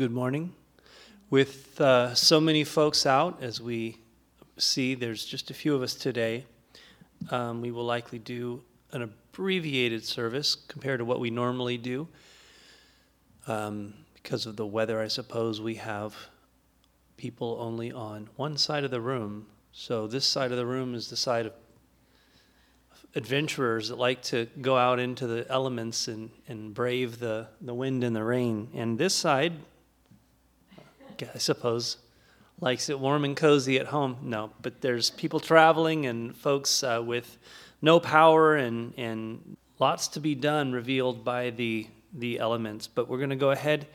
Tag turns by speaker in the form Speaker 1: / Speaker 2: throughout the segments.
Speaker 1: Good morning. With uh, so many folks out, as we see, there's just a few of us today. Um, we will likely do an abbreviated service compared to what we normally do. Um, because of the weather, I suppose we have people only on one side of the room. So, this side of the room is the side of adventurers that like to go out into the elements and, and brave the, the wind and the rain. And this side, I suppose, likes it warm and cozy at home. No, but there's people traveling and folks uh, with no power and, and lots to be done revealed by the, the elements. But we're going to go ahead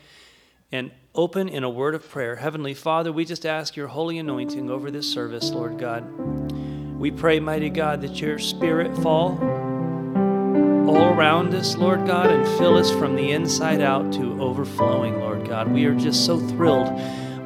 Speaker 1: and open in a word of prayer. Heavenly Father, we just ask your holy anointing over this service, Lord God. We pray, mighty God, that your spirit fall all around us, Lord God, and fill us from the inside out to overflowing, Lord God. We are just so thrilled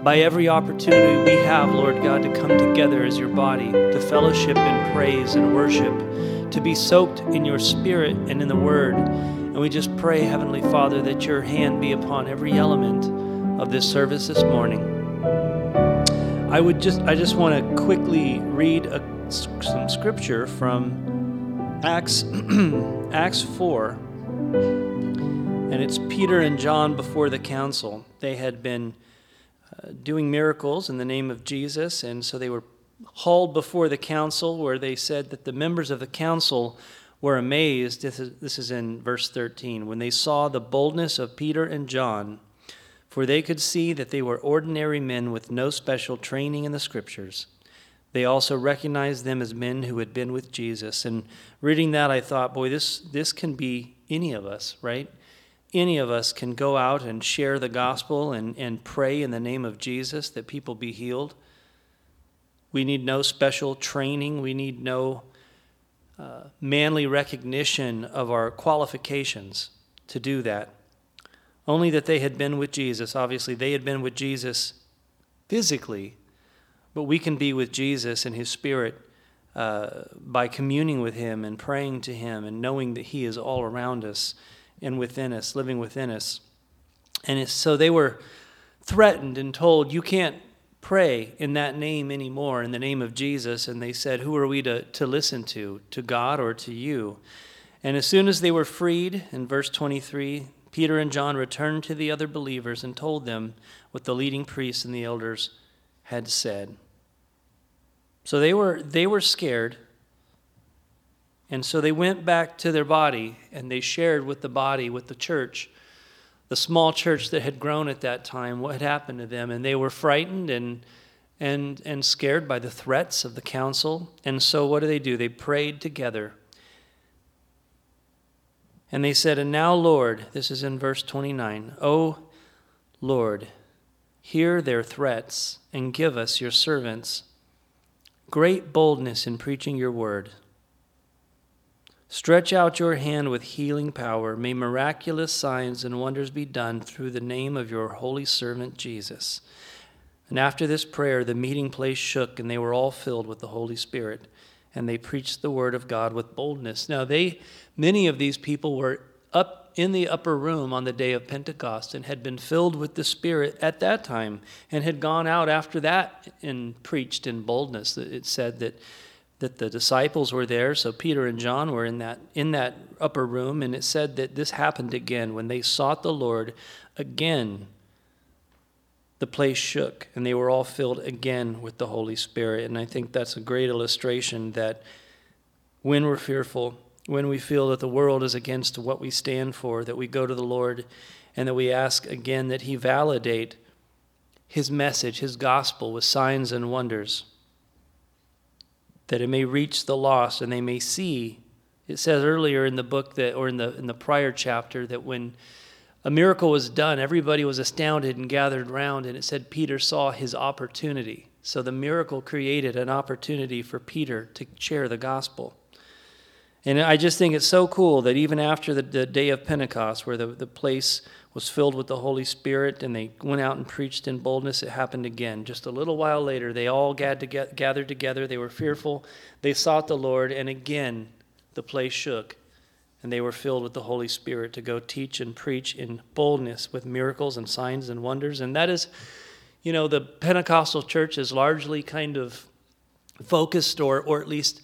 Speaker 1: by every opportunity we have, Lord God, to come together as your body, to fellowship in praise and worship, to be soaked in your spirit and in the word. And we just pray, Heavenly Father, that your hand be upon every element of this service this morning. I would just I just want to quickly read a, some scripture from Acts Acts 4 and it's Peter and John before the council. They had been uh, doing miracles in the name of Jesus and so they were hauled before the council where they said that the members of the council were amazed this is, this is in verse 13 when they saw the boldness of Peter and John for they could see that they were ordinary men with no special training in the scriptures. They also recognized them as men who had been with Jesus. And reading that, I thought, boy, this, this can be any of us, right? Any of us can go out and share the gospel and, and pray in the name of Jesus that people be healed. We need no special training, we need no uh, manly recognition of our qualifications to do that. Only that they had been with Jesus. Obviously, they had been with Jesus physically, but we can be with Jesus and his spirit uh, by communing with him and praying to him and knowing that he is all around us and within us, living within us. And so they were threatened and told, You can't pray in that name anymore, in the name of Jesus. And they said, Who are we to, to listen to, to God or to you? And as soon as they were freed, in verse 23, Peter and John returned to the other believers and told them what the leading priests and the elders had said. So they were, they were scared. And so they went back to their body and they shared with the body, with the church, the small church that had grown at that time, what had happened to them. And they were frightened and, and, and scared by the threats of the council. And so what do they do? They prayed together and they said, And now, Lord, this is in verse 29, O Lord, hear their threats and give us, your servants, great boldness in preaching your word. Stretch out your hand with healing power. May miraculous signs and wonders be done through the name of your holy servant Jesus. And after this prayer, the meeting place shook, and they were all filled with the Holy Spirit, and they preached the word of God with boldness. Now, they Many of these people were up in the upper room on the day of Pentecost and had been filled with the Spirit at that time and had gone out after that and preached in boldness. It said that that the disciples were there, so Peter and John were in that in that upper room, and it said that this happened again when they sought the Lord again. The place shook, and they were all filled again with the Holy Spirit. And I think that's a great illustration that when we're fearful, when we feel that the world is against what we stand for, that we go to the Lord and that we ask again that He validate His message, His gospel with signs and wonders, that it may reach the lost and they may see. It says earlier in the book that, or in the, in the prior chapter, that when a miracle was done, everybody was astounded and gathered round, and it said Peter saw his opportunity. So the miracle created an opportunity for Peter to share the gospel. And I just think it's so cool that even after the, the day of Pentecost, where the, the place was filled with the Holy Spirit and they went out and preached in boldness, it happened again. Just a little while later, they all gathered together. They were fearful. They sought the Lord, and again, the place shook. and they were filled with the Holy Spirit to go teach and preach in boldness with miracles and signs and wonders. And that is, you know, the Pentecostal church is largely kind of focused, or, or at least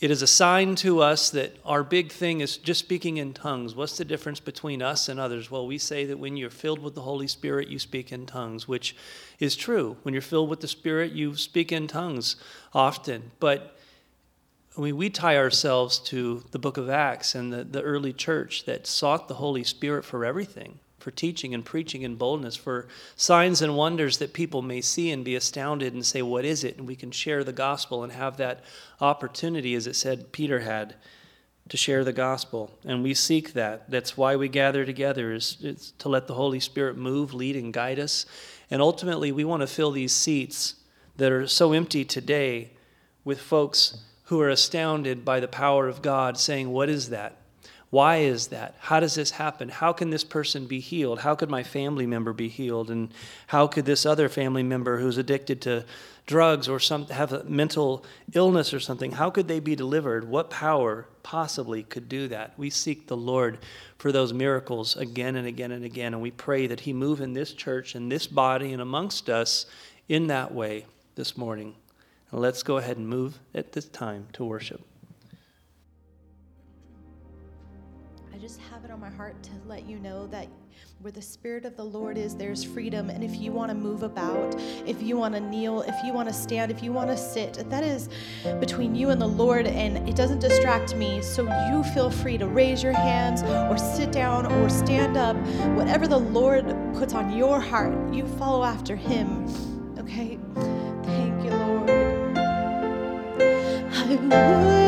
Speaker 1: it is a sign to us that our big thing is just speaking in tongues. What's the difference between us and others? Well, we say that when you're filled with the Holy Spirit, you speak in tongues, which is true. When you're filled with the Spirit, you speak in tongues often. But I mean, we tie ourselves to the book of Acts and the, the early church that sought the Holy Spirit for everything for teaching and preaching in boldness, for signs and wonders that people may see and be astounded and say, What is it? And we can share the gospel and have that opportunity, as it said Peter had, to share the gospel. And we seek that. That's why we gather together, is, to let the Holy Spirit move, lead, and guide us. And ultimately, we want to fill these seats that are so empty today with folks who are astounded by the power of God, saying, What is that? Why is that? How does this happen? How can this person be healed? How could my family member be healed? And how could this other family member who's addicted to drugs or some have a mental illness or something, how could they be delivered? What power possibly could do that? We seek the Lord for those miracles again and again and again, and we pray that He move in this church and this body and amongst us in that way this morning. And let's go ahead and move at this time to worship.
Speaker 2: I just have it on my heart to let you know that where the Spirit of the Lord is, there's freedom. And if you want to move about, if you want to kneel, if you want to stand, if you want to sit, that is between you and the Lord, and it doesn't distract me. So you feel free to raise your hands or sit down or stand up. Whatever the Lord puts on your heart, you follow after Him. Okay? Thank you, Lord. I worship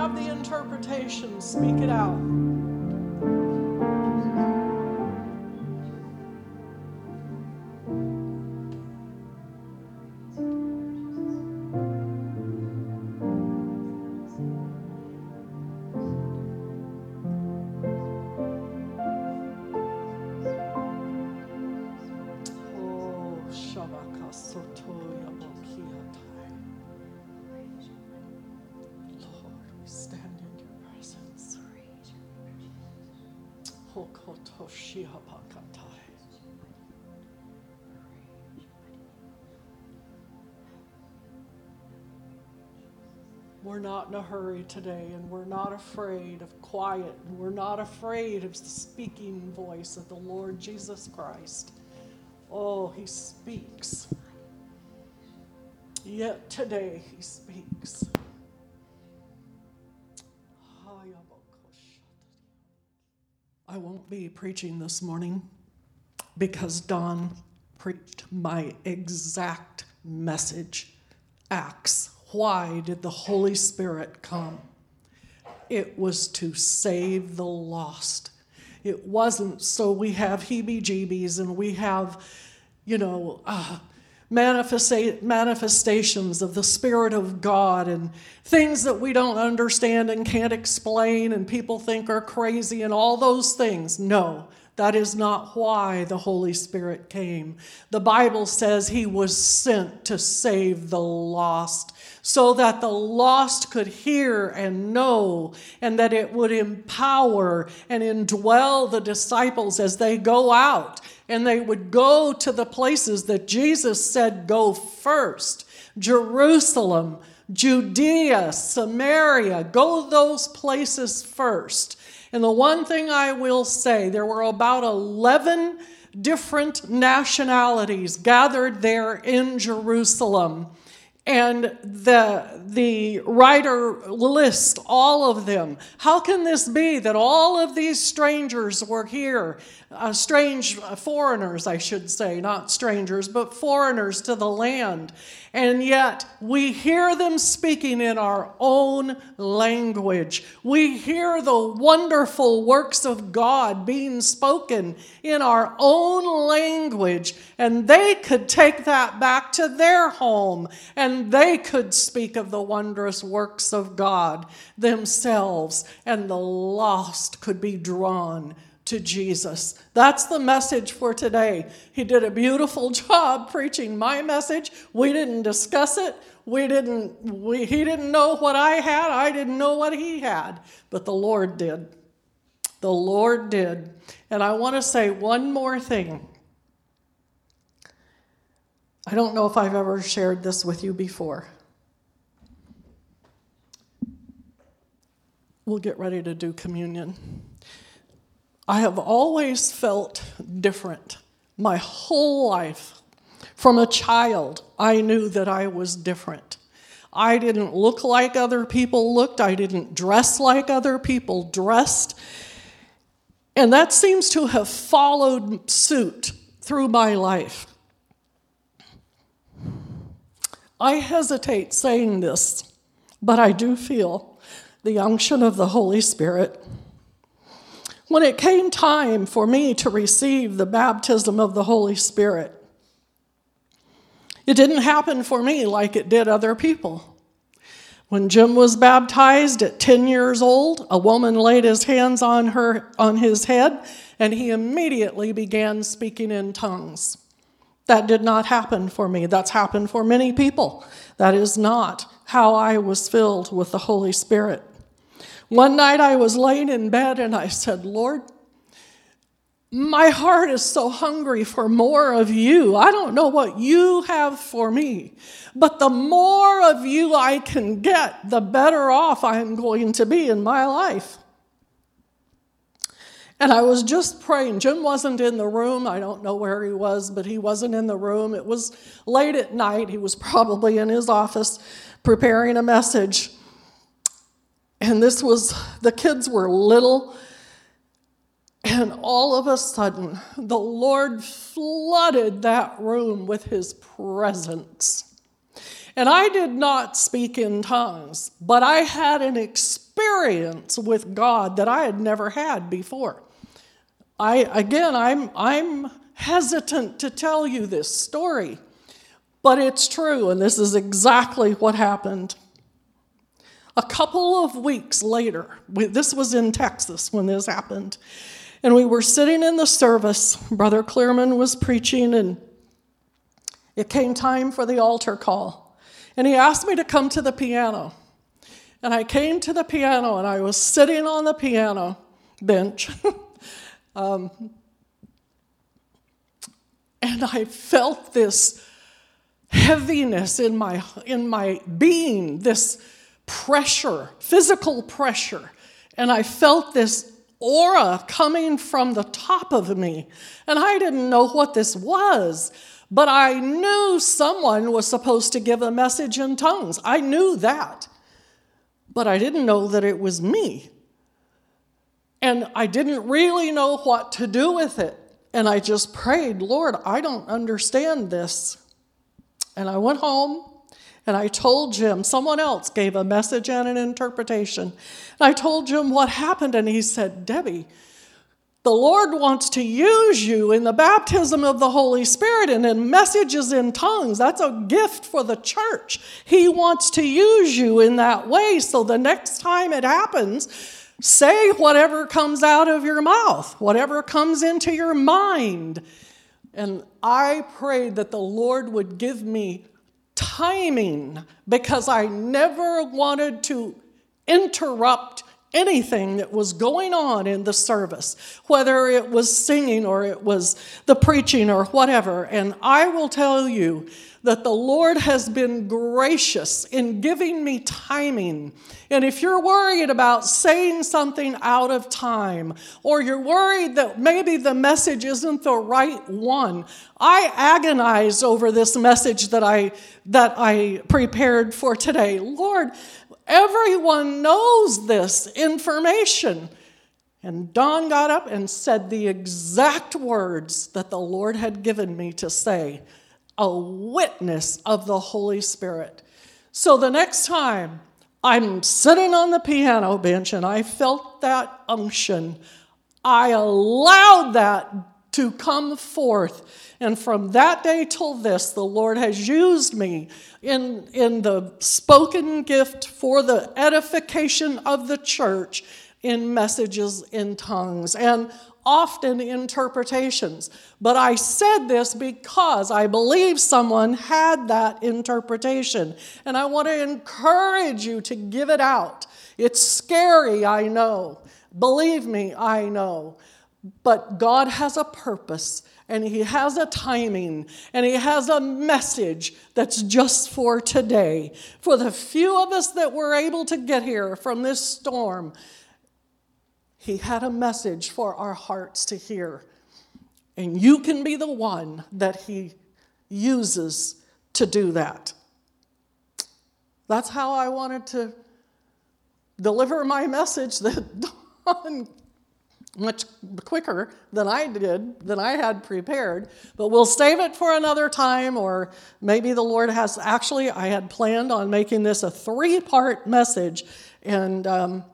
Speaker 2: have the
Speaker 3: interpretation, speak it out. In a hurry today, and we're not afraid of quiet, and we're not afraid of the speaking voice of the Lord Jesus Christ. Oh, he speaks. Yet today he speaks. I won't be preaching this morning because Don preached my exact message. Acts. Why did the Holy Spirit come? It was to save the lost. It wasn't so we have heebie jeebies and we have, you know, uh, manifesta- manifestations of the Spirit of God and things that we don't understand and can't explain and people think are crazy and all those things. No, that is not why the Holy Spirit came. The Bible says he was sent to save the lost so that the lost could hear and know, and that it would empower and indwell the disciples as they go out and they would go to the places that Jesus said go first Jerusalem, Judea, Samaria. Go those places first. And the one thing I will say, there were about 11 different nationalities gathered there in Jerusalem. And the, the writer lists all of them. How can this be that all of these strangers were here? Uh, strange foreigners, I should say, not strangers, but foreigners to the land. And yet we hear them speaking in our own language. We hear the wonderful works of God being spoken in our own language. And they could take that back to their home and they could speak of the wondrous works of God themselves, and the lost could be drawn to Jesus. That's the message for today. He did a beautiful job preaching my message. We didn't discuss it. We didn't we, he didn't know what I had. I didn't know what he had, but the Lord did. The Lord did. And I want to say one more thing. I don't know if I've ever shared this with you before. We'll get ready to do communion. I have always felt different my whole life. From a child, I knew that I was different. I didn't look like other people looked, I didn't dress like other people dressed. And that seems to have followed suit through my life. I hesitate saying this, but I do feel the unction of the Holy Spirit. When it came time for me to receive the baptism of the Holy Spirit, it didn't happen for me like it did other people. When Jim was baptized at 10 years old, a woman laid his hands on her on his head and he immediately began speaking in tongues. That did not happen for me. That's happened for many people. That is not how I was filled with the Holy Spirit. One night I was laying in bed and I said, Lord, my heart is so hungry for more of you. I don't know what you have for me, but the more of you I can get, the better off I'm going to be in my life. And I was just praying. Jim wasn't in the room. I don't know where he was, but he wasn't in the room. It was late at night. He was probably in his office preparing a message. And this was, the kids were little. And all of a sudden, the Lord flooded that room with his presence. And I did not speak in tongues, but I had an experience with God that I had never had before. I again I'm I'm hesitant to tell you this story, but it's true and this is exactly what happened. A couple of weeks later, we, this was in Texas when this happened, and we were sitting in the service. Brother Clearman was preaching, and it came time for the altar call. And he asked me to come to the piano. And I came to the piano, and I was sitting on the piano bench. um, and I felt this heaviness in my, in my being, this pressure, physical pressure. And I felt this aura coming from the top of me. And I didn't know what this was, but I knew someone was supposed to give a message in tongues. I knew that. But I didn't know that it was me. And I didn't really know what to do with it. And I just prayed, Lord, I don't understand this. And I went home and I told Jim, someone else gave a message and an interpretation. And I told Jim what happened, and he said, Debbie, the Lord wants to use you in the baptism of the Holy Spirit and in messages in tongues. That's a gift for the church. He wants to use you in that way. So the next time it happens, say whatever comes out of your mouth, whatever comes into your mind. And I prayed that the Lord would give me timing because I never wanted to interrupt anything that was going on in the service, whether it was singing or it was the preaching or whatever. And I will tell you that the Lord has been gracious in giving me timing. And if you're worried about saying something out of time, or you're worried that maybe the message isn't the right one, I agonize over this message that I that I prepared for today. Lord, Everyone knows this information. And Don got up and said the exact words that the Lord had given me to say a witness of the Holy Spirit. So the next time I'm sitting on the piano bench and I felt that unction, I allowed that to come forth and from that day till this, the Lord has used me in, in the spoken gift for the edification of the church in messages in tongues and often interpretations. But I said this because I believe someone had that interpretation. And I want to encourage you to give it out. It's scary, I know. Believe me, I know. But God has a purpose and He has a timing and He has a message that's just for today. For the few of us that were able to get here from this storm, He had a message for our hearts to hear. And you can be the one that He uses to do that. That's how I wanted to deliver my message that Don much quicker than I did, than I had prepared. But we'll save it for another time, or maybe the Lord has. Actually, I had planned on making this a three part message, and um,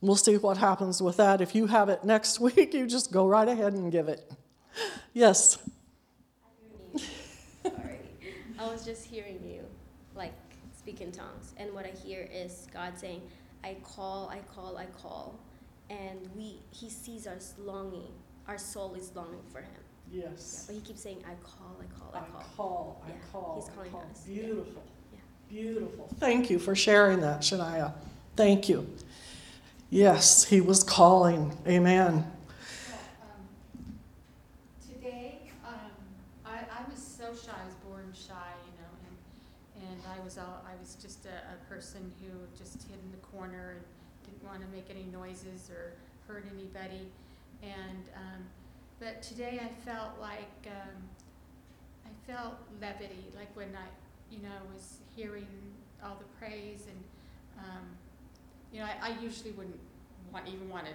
Speaker 3: we'll see what happens with that. If you have it next week, you just go right ahead and give it. Yes.
Speaker 4: Sorry. I was just hearing you, like, speak in tongues. And what I hear is God saying, I call, I call, I call and we he sees us longing. Our soul is longing for him.
Speaker 3: Yes.
Speaker 4: Yeah, but he keeps saying, "I call, I call, I call."
Speaker 3: I call, I
Speaker 4: Yeah,
Speaker 3: call.
Speaker 4: he's
Speaker 3: I
Speaker 4: calling
Speaker 3: call.
Speaker 4: us.
Speaker 3: Beautiful.
Speaker 4: Yeah.
Speaker 3: Beautiful. Thank you for sharing that, Shania. Thank you. Yes, he was calling. Amen.
Speaker 5: Um, Today, um, I, I was so shy, I was born shy, you know, and, and I was, all- I was just a, a person who just hid in the corner and didn't want to make any noises or hurt anybody. And, um, but today I felt like, um, I felt levity, like when I, you know, was hearing all the praise and, um, you know, I, I usually wouldn't want, even want to,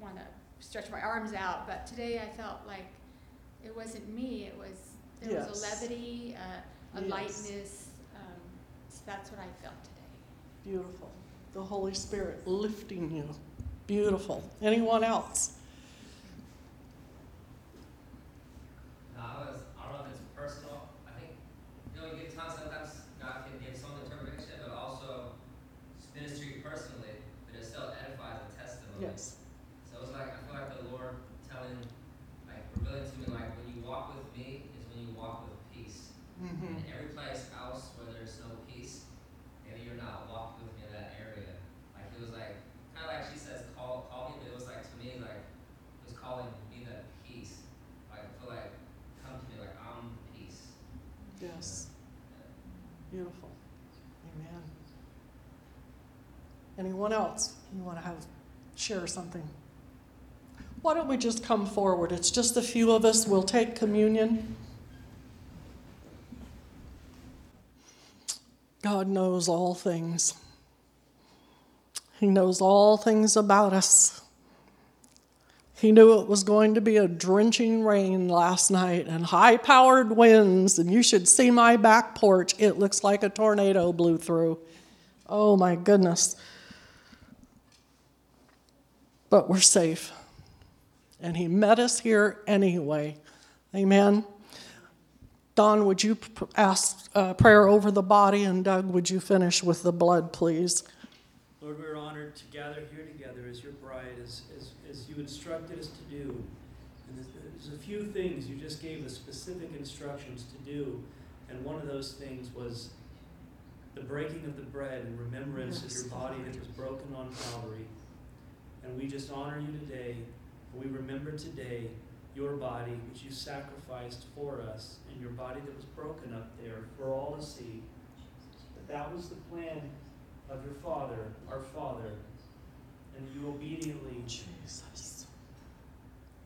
Speaker 5: want to stretch my arms out, but today I felt like it wasn't me, it was, there was a levity, uh, a
Speaker 3: Yes.
Speaker 5: lightness, um, so that's what I felt today.
Speaker 3: Beautiful. The Holy Spirit lifting you. Beautiful. Anyone else?
Speaker 6: No, I was, I don't know if it's personal. I think, you know, you get times sometimes God can give some interpretation, but also it's ministry personally, but it still edifies the testimony.
Speaker 3: Yes.
Speaker 6: So it's like, I feel like the Lord telling, like, revealing to me, like, when you walk with me is when you walk with peace.
Speaker 3: Mm-hmm.
Speaker 6: And every place else where there's no peace, maybe you're not walking with me in that area. Like, it was like, kind of like she says, call, call me, but it was like, to me, like, it was calling me that peace. Like, I feel like, come to me, like, I'm peace.
Speaker 3: Yes. Beautiful. Amen. Anyone else? You want to have share something? Why don't we just come forward? It's just a few of us. We'll take communion. God knows all things. He knows all things about us. He knew it was going to be a drenching rain last night and high powered winds, and you should see my back porch. It looks like a tornado blew through. Oh my goodness. But we're safe. And He met us here anyway. Amen. Don, would you ask uh, prayer over the body? And Doug, would you finish with the blood, please?
Speaker 1: Lord, we're honored to gather here together as your bride, as, as, as you instructed us to do. And there's, there's a few things you just gave us specific instructions to do. And one of those things was the breaking of the bread in remembrance
Speaker 3: Yes,
Speaker 1: of your body that was broken on Calvary. And we just honor you today. We remember today your body, which you sacrificed for us, and your body that was broken up there for all to see. That that was the plan of your Father, our Father, and you obediently,
Speaker 3: Jesus.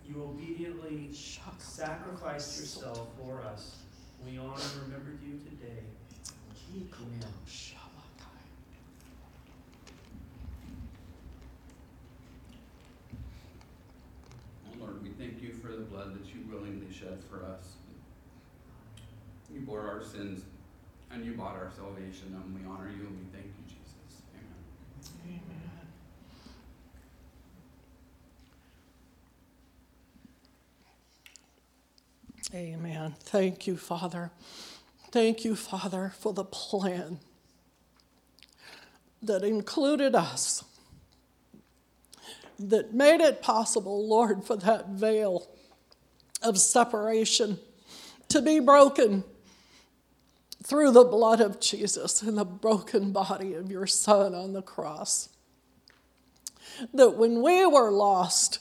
Speaker 1: you obediently sacrificed yourself for us. We honor and remember you today. Amen.
Speaker 7: Oh, Lord, we thank you for the blood that you willingly shed for us. You bore our sins and you bought our salvation, and we honor you and we thank you, Jesus. Amen.
Speaker 3: Amen. Amen. Thank you, Father. Thank you, Father, for the plan that included us, that made it possible, Lord, for that veil of separation to be broken through the blood of Jesus and the broken body of your Son on the cross. That when we were lost,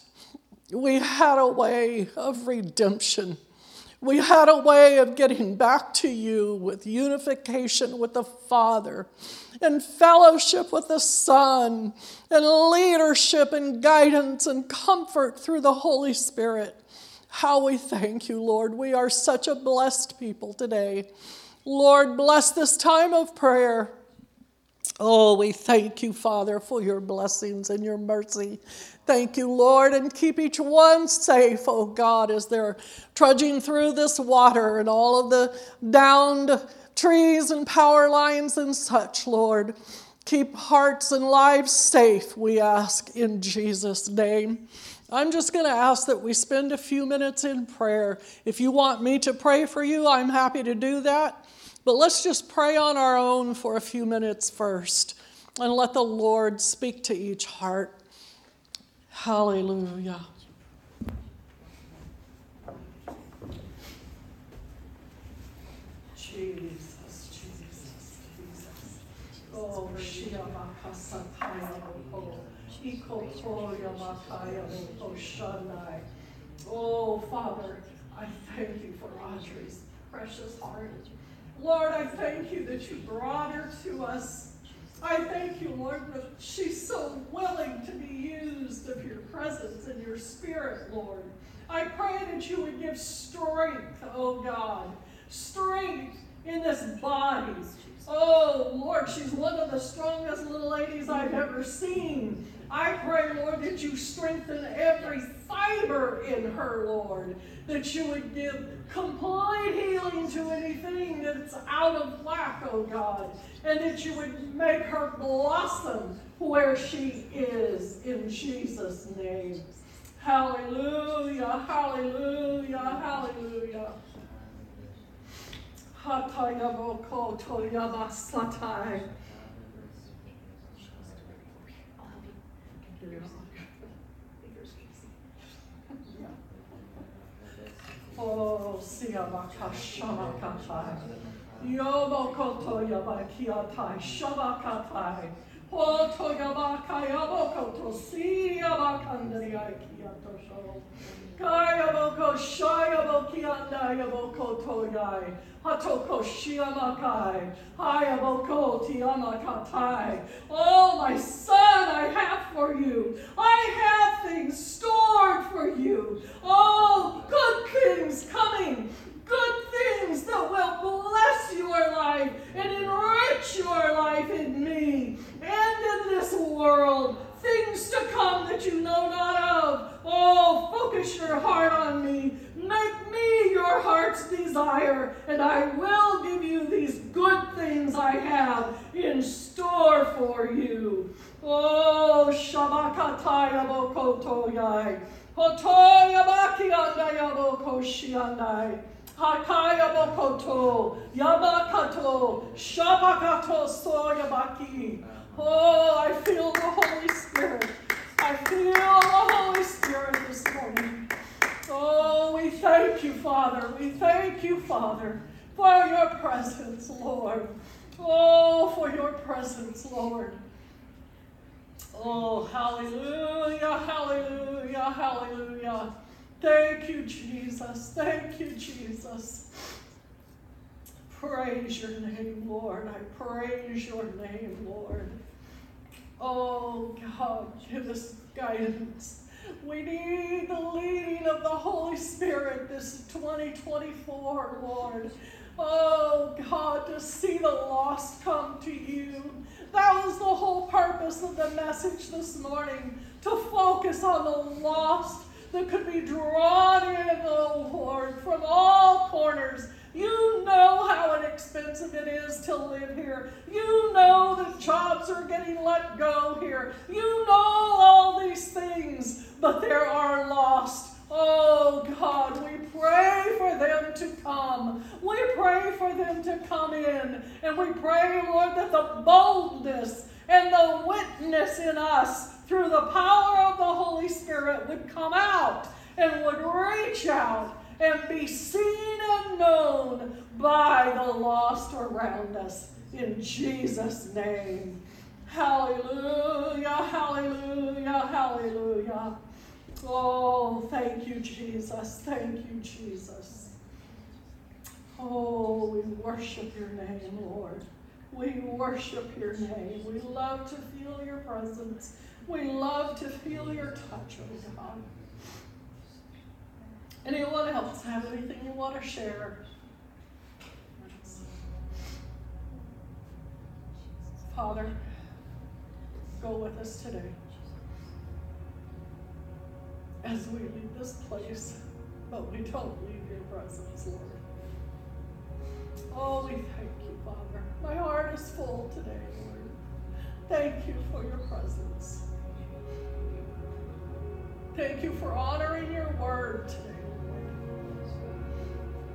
Speaker 3: we had a way of redemption. We had a way of getting back to you with unification with the Father and fellowship with the Son and leadership and guidance and comfort through the Holy Spirit. How we thank you, Lord. We are such a blessed people today. Lord, bless this time of prayer. Oh, we thank you, Father, for your blessings and your mercy. Thank you, Lord, and keep each one safe, oh God, as they're trudging through this water and all of the downed trees and power lines and such, Lord. Keep hearts and lives safe, we ask in Jesus' name. I'm just going to ask that we spend a few minutes in prayer. If you want me to pray for you, I'm happy to do that. But let's just pray on our own for a few minutes first and let the Lord speak to each heart. Hallelujah. Jesus, Jesus, Jesus. Oh. Oh, Father, I thank you for Audrey's precious heart. Lord, I thank you that you brought her to us. I thank you, Lord, that she's so willing to be used of your presence and your spirit, Lord. I pray that you would give strength, oh God, strength in this body. Oh, Lord, she's one of the strongest little ladies I've ever seen. I pray, Lord, that you strengthen every fiber in her, Lord, that you would give complete healing to anything that's that's out of whack, oh God, and that you would make her blossom where she is in Jesus' name. Hallelujah, hallelujah, hallelujah. Hatayaboko toyabasatai. Oh, siyabaka shamakatai. Yoboko toyabakiatai shabakatai. Oh, toyabaka yaboko to siyabakandriai kiato sho. Kayaboko shayabokianda yaboko toyai. Hatoko shiamakai. Hayaboko tiamakatai. Oh, my son, I have for you. I have things stored for you. Oh, good things coming. Good things that will bless your life and enrich your life in me and in this world. Things to come that you know not of. Oh, focus your heart on me. Make me your heart's desire, and I will give you these good things I have in store for you. Oh, Shabakataya Bokotoyai. Hotoya Bakiandaya Bokoshiandai. Hakaya Bokoto. Yabakato. Shabakato Soyabaki. Oh, I feel the Holy Spirit. I feel the Holy Spirit this morning. Oh, we thank you, Father. We thank you, Father, for your presence, Lord. Oh, for your presence, Lord. Oh, hallelujah, hallelujah, hallelujah. Thank you, Jesus. Thank you, Jesus. Praise your name, Lord. I praise your name, Lord. Oh, God, give us guidance. We need the leading of the Holy Spirit this 2024, Lord. Oh, God, to see the lost come to you. That was the whole purpose of the message this morning to focus on the lost that could be drawn in, oh Lord, from all corners. You know how inexpensive it is to live here. You know that jobs are getting let go here. You know all these things, but there are lost. Oh God, we pray for them to come. We pray for them to come in. And we pray, Lord, that the boldness and the witness in us through the power of the Holy Spirit would come out and would reach out and be seen and known by the lost around us. In Jesus' name. Hallelujah, hallelujah, hallelujah. Oh, thank you, Jesus. Thank you, Jesus. Oh, we worship your name, Lord. We worship your name. We love to feel your presence. We love to feel your touch, oh God. Anyone else have anything you want to share? Father, go with us today as we leave this place, but we don't leave your presence, Lord. Oh, we thank you, Father. My heart is full today, Lord. Thank you for your presence. Thank you for honoring your word today.